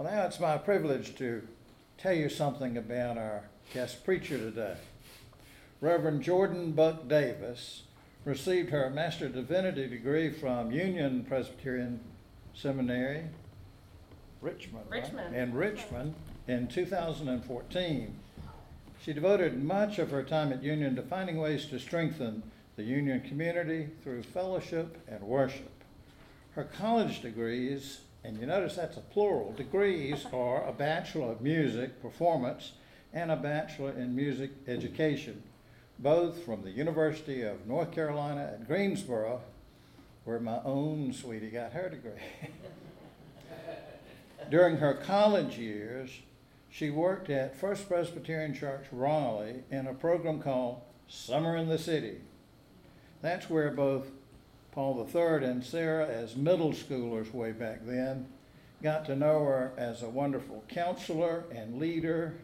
Well, now it's my privilege to tell you something about our guest preacher today. Reverend Jordan Buck Davis received her Master of Divinity degree from Union Presbyterian Seminary, Richmond, right? Richmond. in Richmond in 2014. She devoted much of her time at Union to finding ways to strengthen the Union community through fellowship and worship. Her college degrees, and you notice that's a plural, degrees are a Bachelor of Music Performance and a Bachelor in Music Education, both from the University of North Carolina at Greensboro, where my own sweetie got her degree. During her college years, she worked at First Presbyterian Church Raleigh in a program called Summer in the City. That's where both Paul III and Sarah, as middle schoolers way back then, got to know her as a wonderful counselor and leader,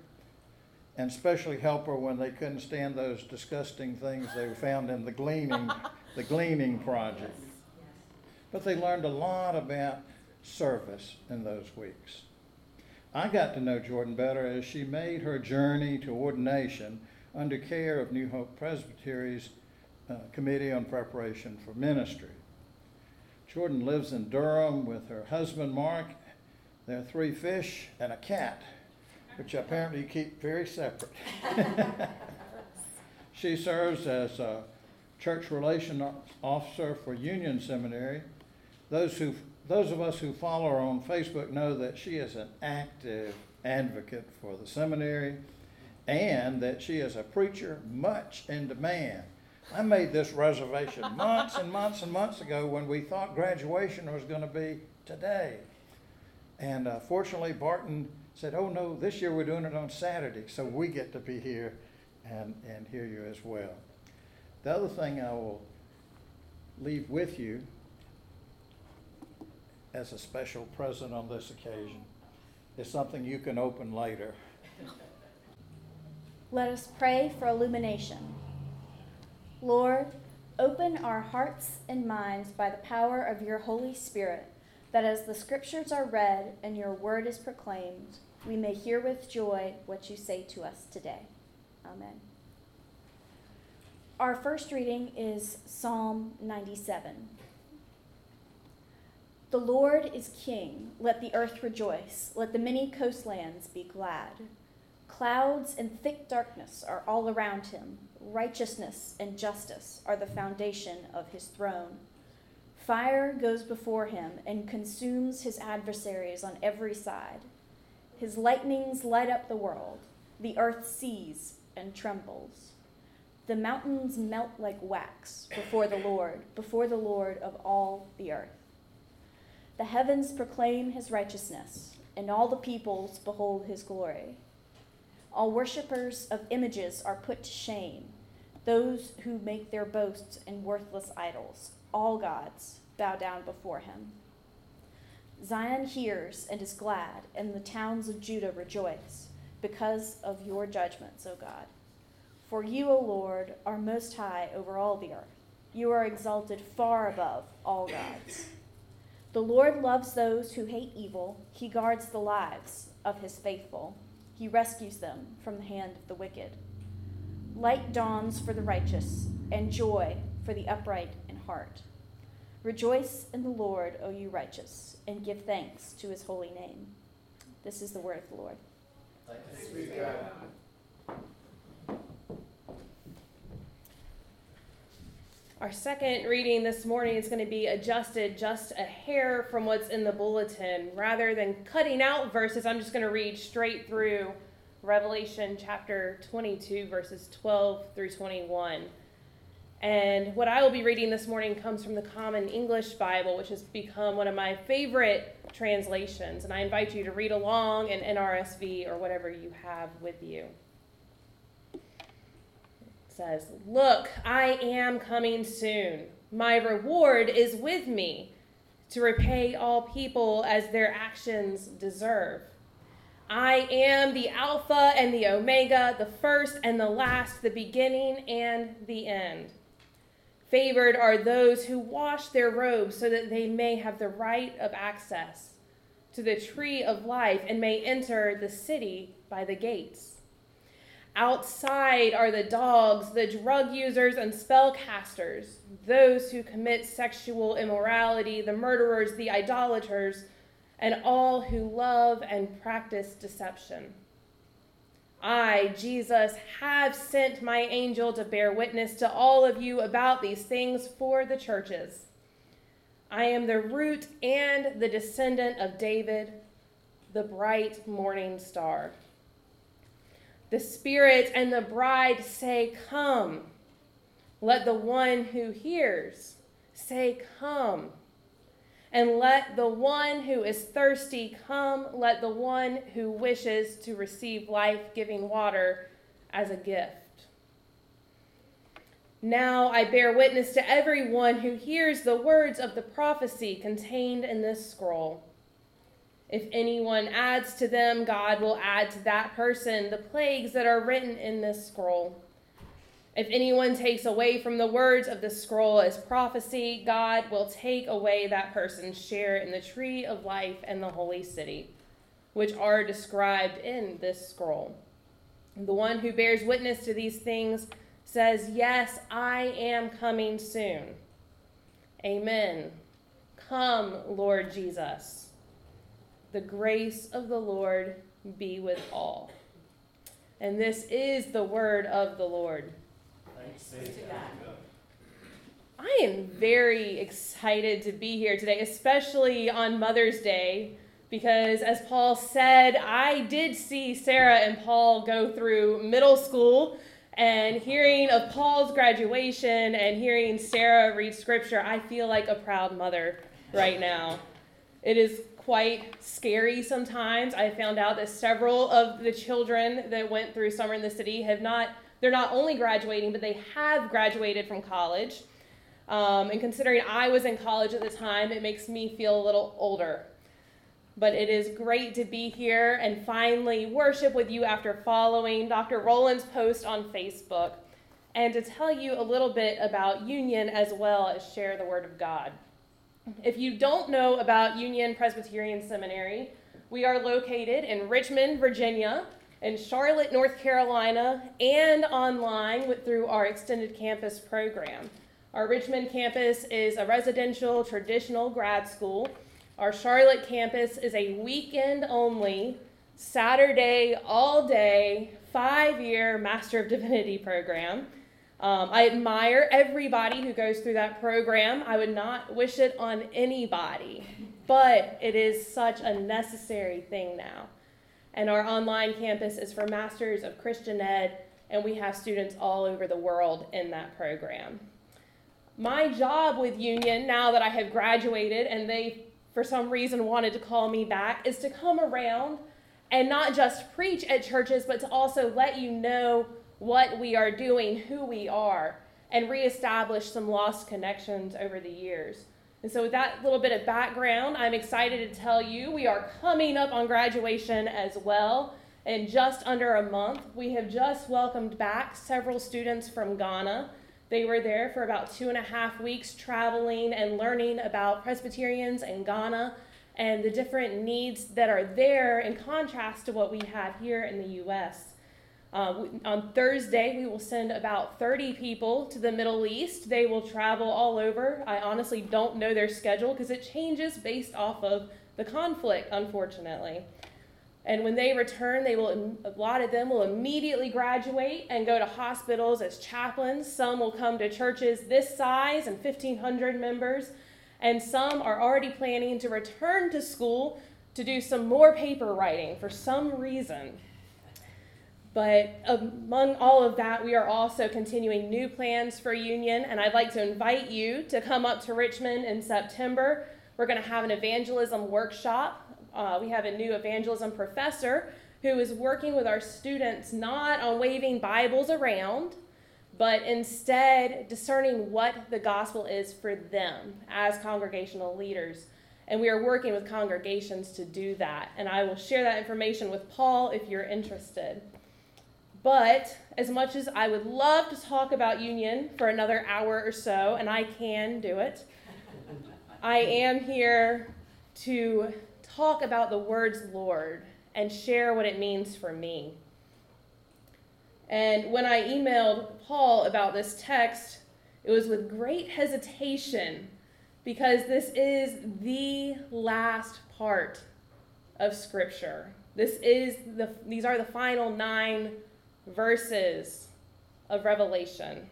and especially helper when they couldn't stand those disgusting things they found in the gleaning, the gleaning project. But they learned a lot about service in those weeks. I got to know Jordan better as she made her journey to ordination under care of New Hope Presbytery's uh, Committee on Preparation for Ministry. Jordan lives in Durham with her husband Mark. There are three fish and a cat, which apparently you keep very separate. she serves as a church relation officer for Union Seminary. Those who those of us who follow her on Facebook know that she is an active advocate for the seminary and that she is a preacher much in demand. I made this reservation months and months and months ago when we thought graduation was going to be today. And uh, fortunately, Barton said, Oh, no, this year we're doing it on Saturday, so we get to be here and, and hear you as well. The other thing I will leave with you as a special present on this occasion is something you can open later. Let us pray for illumination. Lord, open our hearts and minds by the power of your Holy Spirit, that as the scriptures are read and your word is proclaimed, we may hear with joy what you say to us today. Amen. Our first reading is Psalm 97. The Lord is king. Let the earth rejoice. Let the many coastlands be glad. Clouds and thick darkness are all around him. Righteousness and justice are the foundation of his throne. Fire goes before him and consumes his adversaries on every side. His lightnings light up the world. The earth sees and trembles. The mountains melt like wax before the Lord, before the Lord of all the earth. The heavens proclaim his righteousness, and all the peoples behold his glory. All worshippers of images are put to shame, those who make their boasts in worthless idols. All gods bow down before him. Zion hears and is glad, and the towns of Judah rejoice because of your judgments, O God. For you, O Lord, are most high over all the earth. You are exalted far above all gods. The Lord loves those who hate evil. He guards the lives of his faithful. He rescues them from the hand of the wicked. Light dawns for the righteous, and joy for the upright in heart. Rejoice in the Lord, O you righteous, and give thanks to his holy name. This is the word of the Lord. God. Our second reading this morning is going to be adjusted just a hair from what's in the bulletin. Rather than cutting out verses, I'm just going to read straight through Revelation chapter 22, verses 12 through 21. And what I will be reading this morning comes from the Common English Bible, which has become one of my favorite translations. And I invite you to read along in NRSV or whatever you have with you It says, Look, I am coming soon. My reward is with me to repay all people as their actions deserve. I am the Alpha and the Omega, the first and the last, the beginning and the end. Favored are those who wash their robes so that they may have the right of access to the tree of life and may enter the city by the gates. Outside are the dogs, the drug users and spellcasters, those who commit sexual immorality, the murderers, the idolaters, and all who love and practice deception. I, Jesus, have sent my angel to bear witness to all of you about these things for the churches. I am the root and the descendant of David, the bright morning star. The Spirit and the bride say, Come. Let the one who hears say, Come. And let the one who is thirsty come. Let the one who wishes to receive life giving water as a gift. Now I bear witness to everyone who hears the words of the prophecy contained in this scroll. If anyone adds to them, God will add to that person the plagues that are written in this scroll. If anyone takes away from the words of the scroll as prophecy, God will take away that person's share in the tree of life and the holy city, which are described in this scroll. The one who bears witness to these things says, Yes, I am coming soon. Amen. Come, Lord Jesus. The grace of the Lord be with all. And this is the word of the Lord. I am very excited to be here today, especially on Mother's Day, because as Paul said, I did see Sarah and Paul go through middle school. And hearing of Paul's graduation and hearing Sarah read scripture, I feel like a proud mother right now. It is quite scary sometimes. I found out that several of the children that went through Summer in the City have not, they're not only graduating, but they have graduated from college. Um, and considering I was in college at the time, it makes me feel a little older. But it is great to be here and finally worship with you after following Dr. Rowland's post on Facebook and to tell you a little bit about Union as well as share the Word of God. If you don't know about Union Presbyterian Seminary, we are located in Richmond, Virginia, in Charlotte, North Carolina, and online with, through our extended campus program. Our Richmond campus is a residential traditional grad school. Our Charlotte campus is a weekend only, Saturday, all day, five year Master of Divinity program. Um, I admire everybody who goes through that program. I would not wish it on anybody, but it is such a necessary thing now. And our online campus is for Masters of Christian Ed, and we have students all over the world in that program. My job with Union, now that I have graduated and they, for some reason, wanted to call me back, is to come around and not just preach at churches, but to also let you know what we are doing, who we are, and reestablish some lost connections over the years. And so, with that little bit of background, I'm excited to tell you we are coming up on graduation as well. In just under a month, we have just welcomed back several students from Ghana. They were there for about two and a half weeks traveling and learning about Presbyterians in Ghana and the different needs that are there in contrast to what we have here in the U.S. Uh, on Thursday, we will send about 30 people to the Middle East. They will travel all over. I honestly don't know their schedule because it changes based off of the conflict, unfortunately. And when they return, they will a lot of them will immediately graduate and go to hospitals as chaplains. Some will come to churches this size and 1500 members, and some are already planning to return to school to do some more paper writing for some reason. But among all of that, we are also continuing new plans for Union, and I'd like to invite you to come up to Richmond in September. We're going to have an evangelism workshop. Uh, we have a new evangelism professor who is working with our students not on waving Bibles around, but instead discerning what the gospel is for them as congregational leaders. And we are working with congregations to do that. And I will share that information with Paul if you're interested. But as much as I would love to talk about union for another hour or so, and I can do it, I am here to talk about the words Lord and share what it means for me. And when I emailed Paul about this text, it was with great hesitation because this is the last part of Scripture. This is the, these are the final nine verses of Revelation.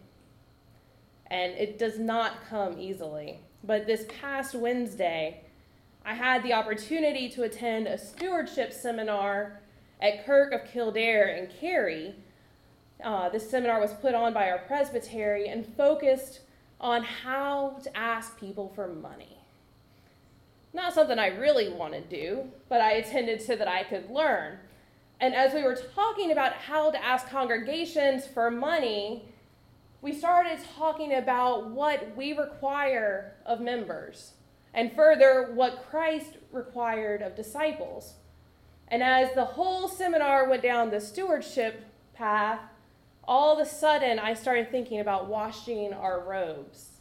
And it does not come easily. But this past Wednesday, I had the opportunity to attend a stewardship seminar at Kirk of Kildaire in Cary. Uh, this seminar was put on by our presbytery and focused on how to ask people for money. Not something I really want to do, but I attended so that I could learn. And as we were talking about how to ask congregations for money, we started talking about what we require of members, and further, what Christ required of disciples. And as the whole seminar went down the stewardship path, all of a sudden I started thinking about washing our robes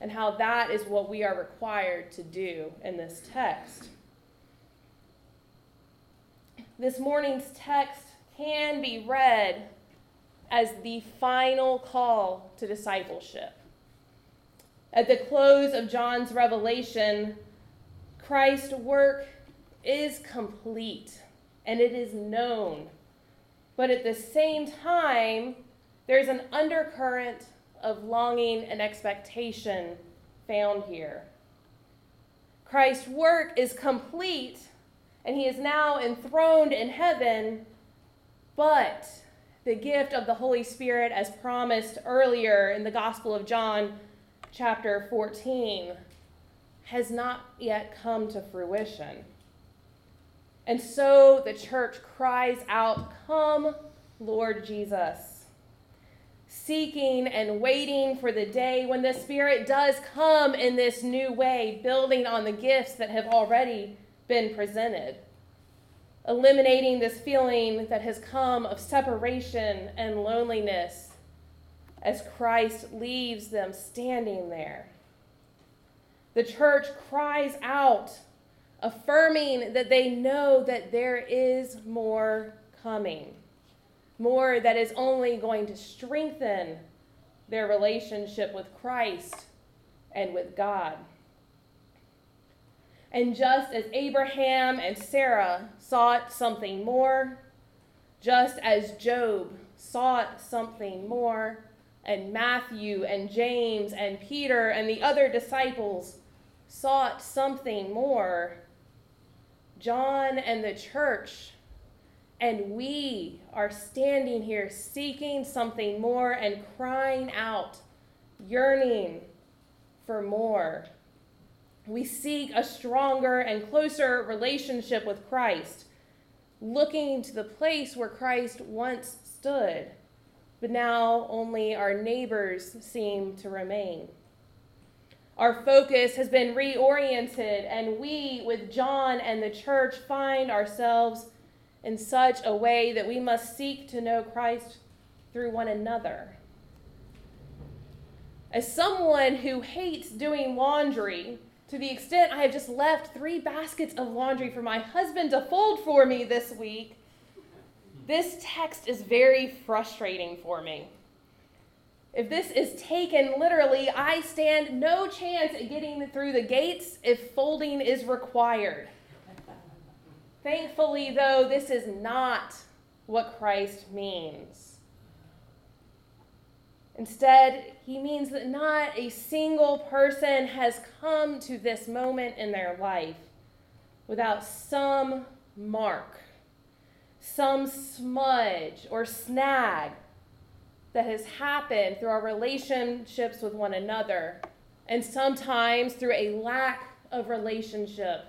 and how that is what we are required to do in this text. This morning's text can be read as the final call to discipleship. At the close of John's revelation, Christ's work is complete and it is known. But at the same time, there's an undercurrent of longing and expectation found here. Christ's work is complete and he is now enthroned in heaven, but the gift of the Holy Spirit, as promised earlier in the Gospel of John, chapter 14, has not yet come to fruition. And so the church cries out, Come, Lord Jesus, seeking and waiting for the day when the Spirit does come in this new way, building on the gifts that have already been presented eliminating this feeling that has come of separation and loneliness as Christ leaves them standing there. The church cries out, affirming that they know that there is more coming, more that is only going to strengthen their relationship with Christ and with God. And just as Abraham and Sarah sought something more, just as Job sought something more, and Matthew and James and Peter and the other disciples sought something more, John and the church and we are standing here seeking something more and crying out, yearning for more. We seek a stronger and closer relationship with Christ, looking to the place where Christ once stood, but now only our neighbors seem to remain. Our focus has been reoriented, and we, with John and the church, find ourselves in such a way that we must seek to know Christ through one another. As someone who hates doing laundry, to the extent I have just left three baskets of laundry for my husband to fold for me this week, this text is very frustrating for me. If this is taken literally, I stand no chance at getting through the gates if folding is required. Thankfully, though, this is not what Christ means. Instead, he means that not a single person has come to this moment in their life without some mark, some smudge or snag that has happened through our relationships with one another, and sometimes through a lack of relationship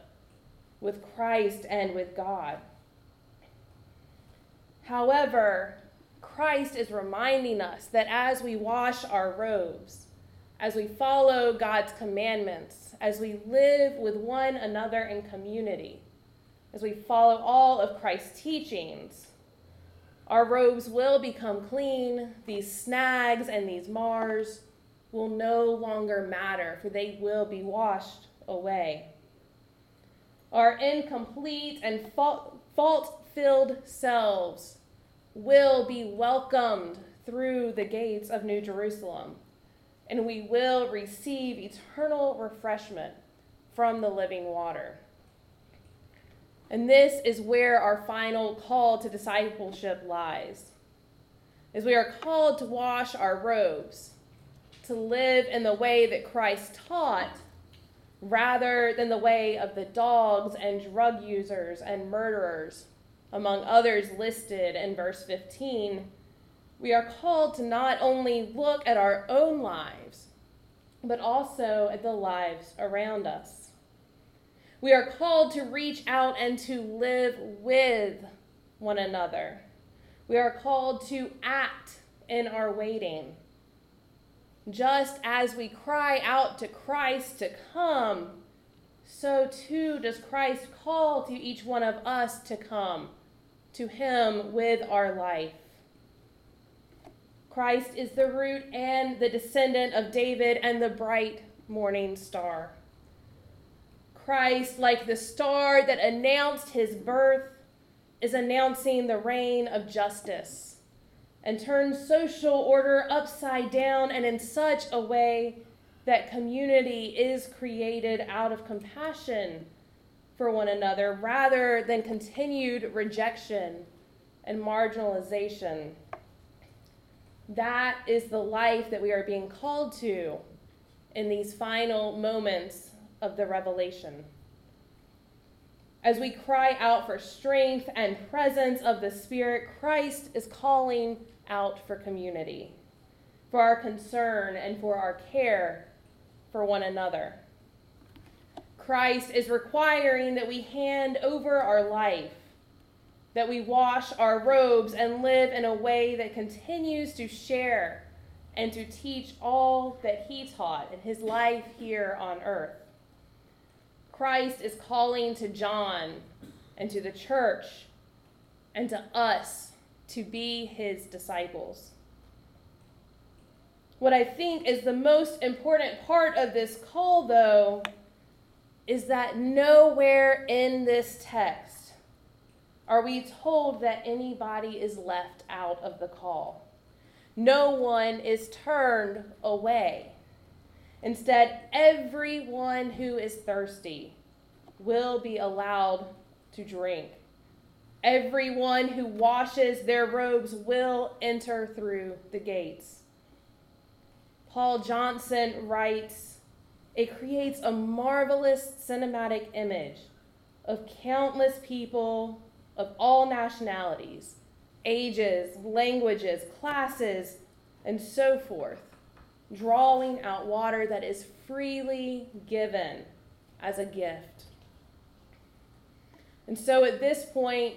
with Christ and with God. However, Christ is reminding us that as we wash our robes, as we follow God's commandments, as we live with one another in community, as we follow all of Christ's teachings, our robes will become clean. These snags and these mars will no longer matter, for they will be washed away. our incomplete and fault filled selves will be welcomed through the gates of New Jerusalem, and we will receive eternal refreshment from the living water. And this is where our final call to discipleship lies. As we are called to wash our robes, to live in the way that Christ taught, rather than the way of the dogs and drug users and murderers, among others listed in verse 15, we are called to not only look at our own lives, but also at the lives around us. We are called to reach out and to live with one another. We are called to act in our waiting. Just as we cry out to Christ to come, so too does Christ call to each one of us to come to Him with our life. Christ is the root and the descendant of David and the bright morning star. Christ, like the star that announced his birth, is announcing the reign of justice and turns social order upside down and in such a way that community is created out of compassion for one another rather than continued rejection and marginalization. That is the life that we are being called to in these final moments of the revelation. As we cry out for strength and presence of the Spirit, Christ is calling out for community, for our concern and for our care for one another. Christ is requiring that we hand over our life, that we wash our robes and live in a way that continues to share and to teach all that he taught in his life here on earth. Christ is calling to John and to the church and to us to be his disciples. What I think is the most important part of this call, though, is that nowhere in this text are we told that anybody is left out of the call. No one is turned away. Instead, everyone who is thirsty will be allowed to drink. Everyone who washes their robes will enter through the gates. Paul Johnson writes It creates a marvelous cinematic image of countless people of all nationalities, ages, languages, classes, and so forth drawing out water that is freely given as a gift. And so at this point,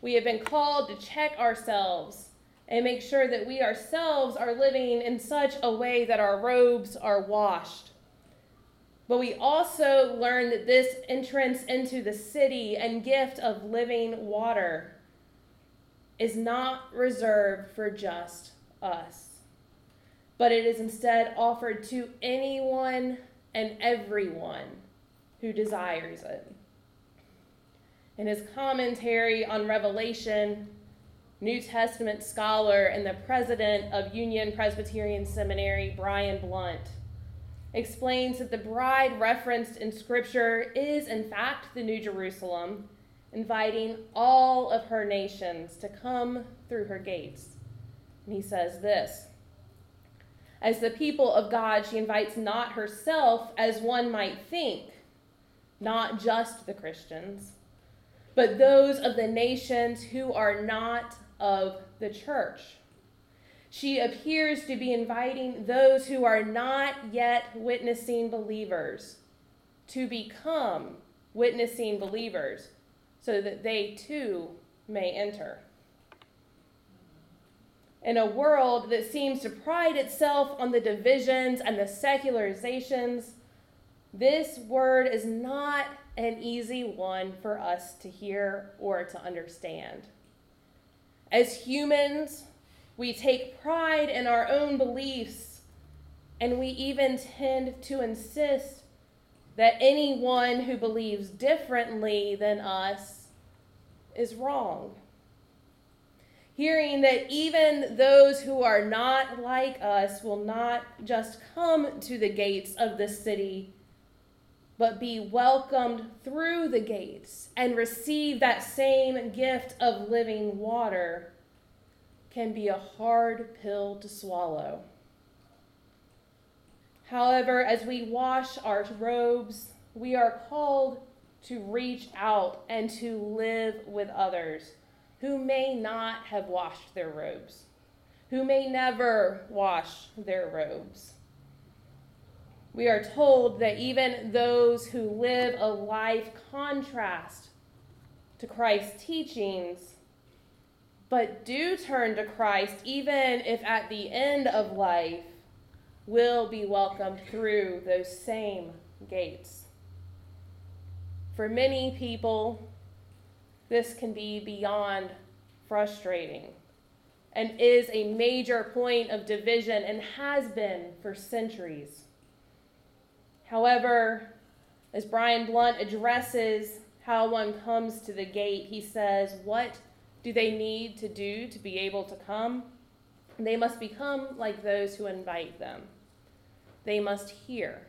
we have been called to check ourselves and make sure that we ourselves are living in such a way that our robes are washed. But we also learn that this entrance into the city and gift of living water is not reserved for just us but it is instead offered to anyone and everyone who desires it. In his commentary on Revelation, New Testament scholar and the president of Union Presbyterian Seminary, Brian Blount, explains that the bride referenced in Scripture is, in fact, the New Jerusalem, inviting all of her nations to come through her gates. And he says this as the people of God, she invites not herself, as one might think, not just the Christians, but those of the nations who are not of the church. She appears to be inviting those who are not yet witnessing believers to become witnessing believers so that they too may enter in a world that seems to pride itself on the divisions and the secularizations, this word is not an easy one for us to hear or to understand. As humans, we take pride in our own beliefs, and we even tend to insist that anyone who believes differently than us is wrong. Hearing that even those who are not like us will not just come to the gates of the city, but be welcomed through the gates and receive that same gift of living water can be a hard pill to swallow. However, as we wash our robes, we are called to reach out and to live with others who may not have washed their robes, who may never wash their robes. We are told that even those who live a life contrast to Christ's teachings, but do turn to Christ, even if at the end of life, we'll be welcomed through those same gates. For many people, this can be beyond frustrating and is a major point of division and has been for centuries. However, as Brian Blount addresses how one comes to the gate, he says, What do they need to do to be able to come? They must become like those who invite them. They must hear.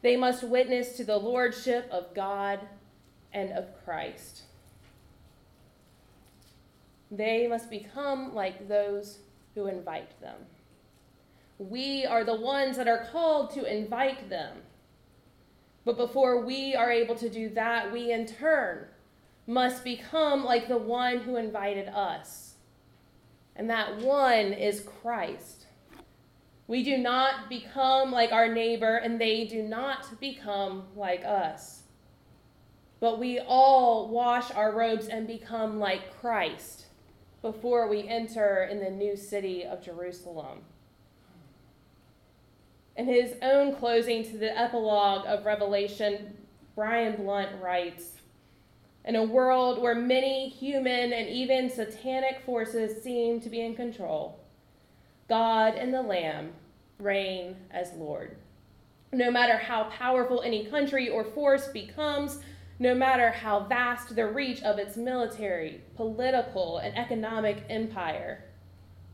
They must witness to the lordship of God and of Christ. They must become like those who invite them. We are the ones that are called to invite them. But before we are able to do that, we in turn must become like the one who invited us. And that one is Christ. We do not become like our neighbor, and they do not become like us. But we all wash our robes and become like Christ before we enter in the new city of Jerusalem. In his own closing to the epilogue of Revelation, Brian Blount writes In a world where many human and even satanic forces seem to be in control, God and the Lamb reign as Lord. No matter how powerful any country or force becomes, no matter how vast the reach of its military, political, and economic empire,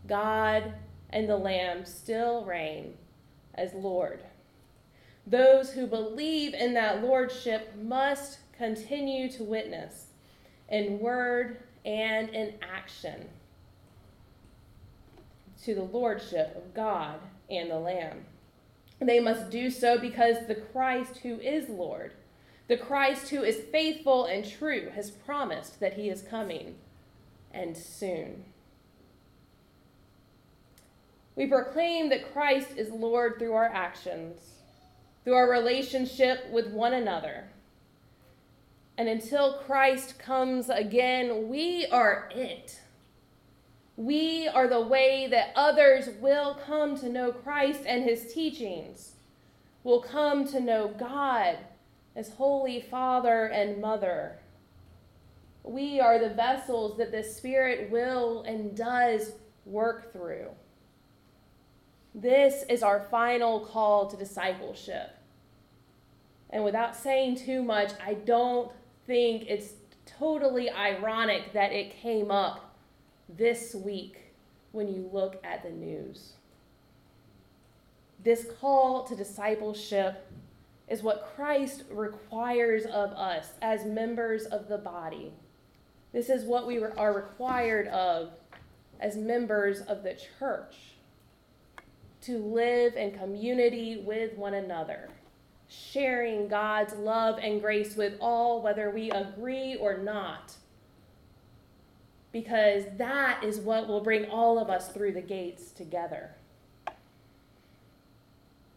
God and the Lamb still reign as Lord. Those who believe in that lordship must continue to witness in word and in action to the lordship of God and the Lamb. They must do so because the Christ who is Lord, the Christ who is faithful and true, has promised that he is coming and soon. We proclaim that Christ is Lord through our actions, through our relationship with one another. And until Christ comes again, we are it. We are the way that others will come to know Christ and his teachings, will come to know God as Holy Father and Mother. We are the vessels that the Spirit will and does work through. This is our final call to discipleship. And without saying too much, I don't think it's totally ironic that it came up this week when you look at the news. This call to discipleship is what Christ requires of us as members of the body. This is what we are required of as members of the church to live in community with one another, sharing God's love and grace with all, whether we agree or not. Because that is what will bring all of us through the gates together.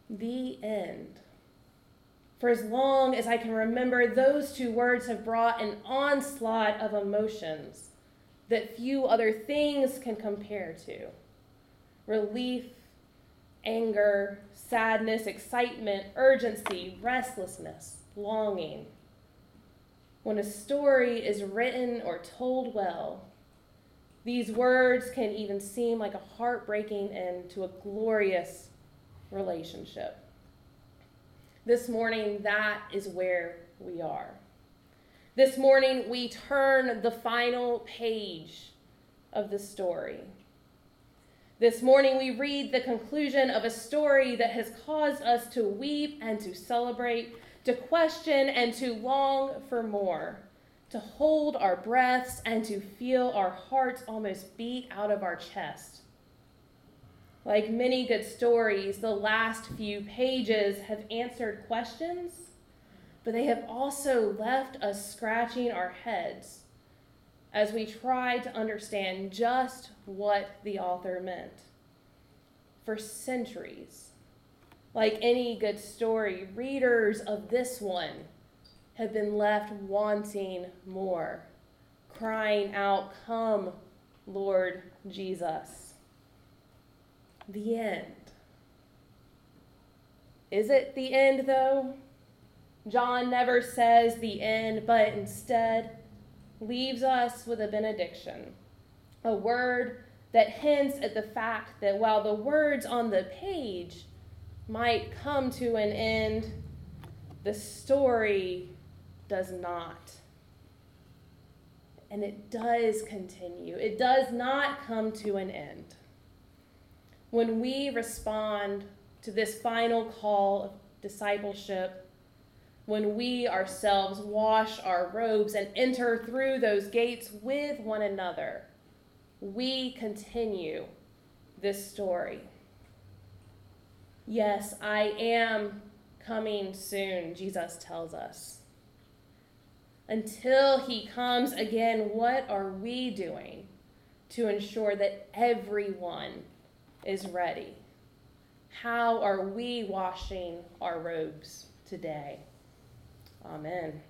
The end. For as long as I can remember, those two words have brought an onslaught of emotions that few other things can compare to relief anger, sadness, excitement, urgency, restlessness, longing. When a story is written or told well, these words can even seem like a heartbreaking end to a glorious relationship. This morning, that is where we are. This morning, we turn the final page of the story. This morning, we read the conclusion of a story that has caused us to weep and to celebrate, to question and to long for more, to hold our breaths and to feel our hearts almost beat out of our chest. Like many good stories, the last few pages have answered questions but they have also left us scratching our heads as we try to understand just what the author meant. For centuries, like any good story, readers of this one have been left wanting more, crying out, Come, Lord Jesus. The end. Is it the end, though? John never says the end, but instead leaves us with a benediction, a word that hints at the fact that while the words on the page might come to an end, the story does not. And it does continue, it does not come to an end. When we respond to this final call of discipleship, when we ourselves wash our robes and enter through those gates with one another, we continue this story. Yes, I am coming soon, Jesus tells us. Until he comes again, what are we doing to ensure that everyone is ready? How are we washing our robes today? Amen.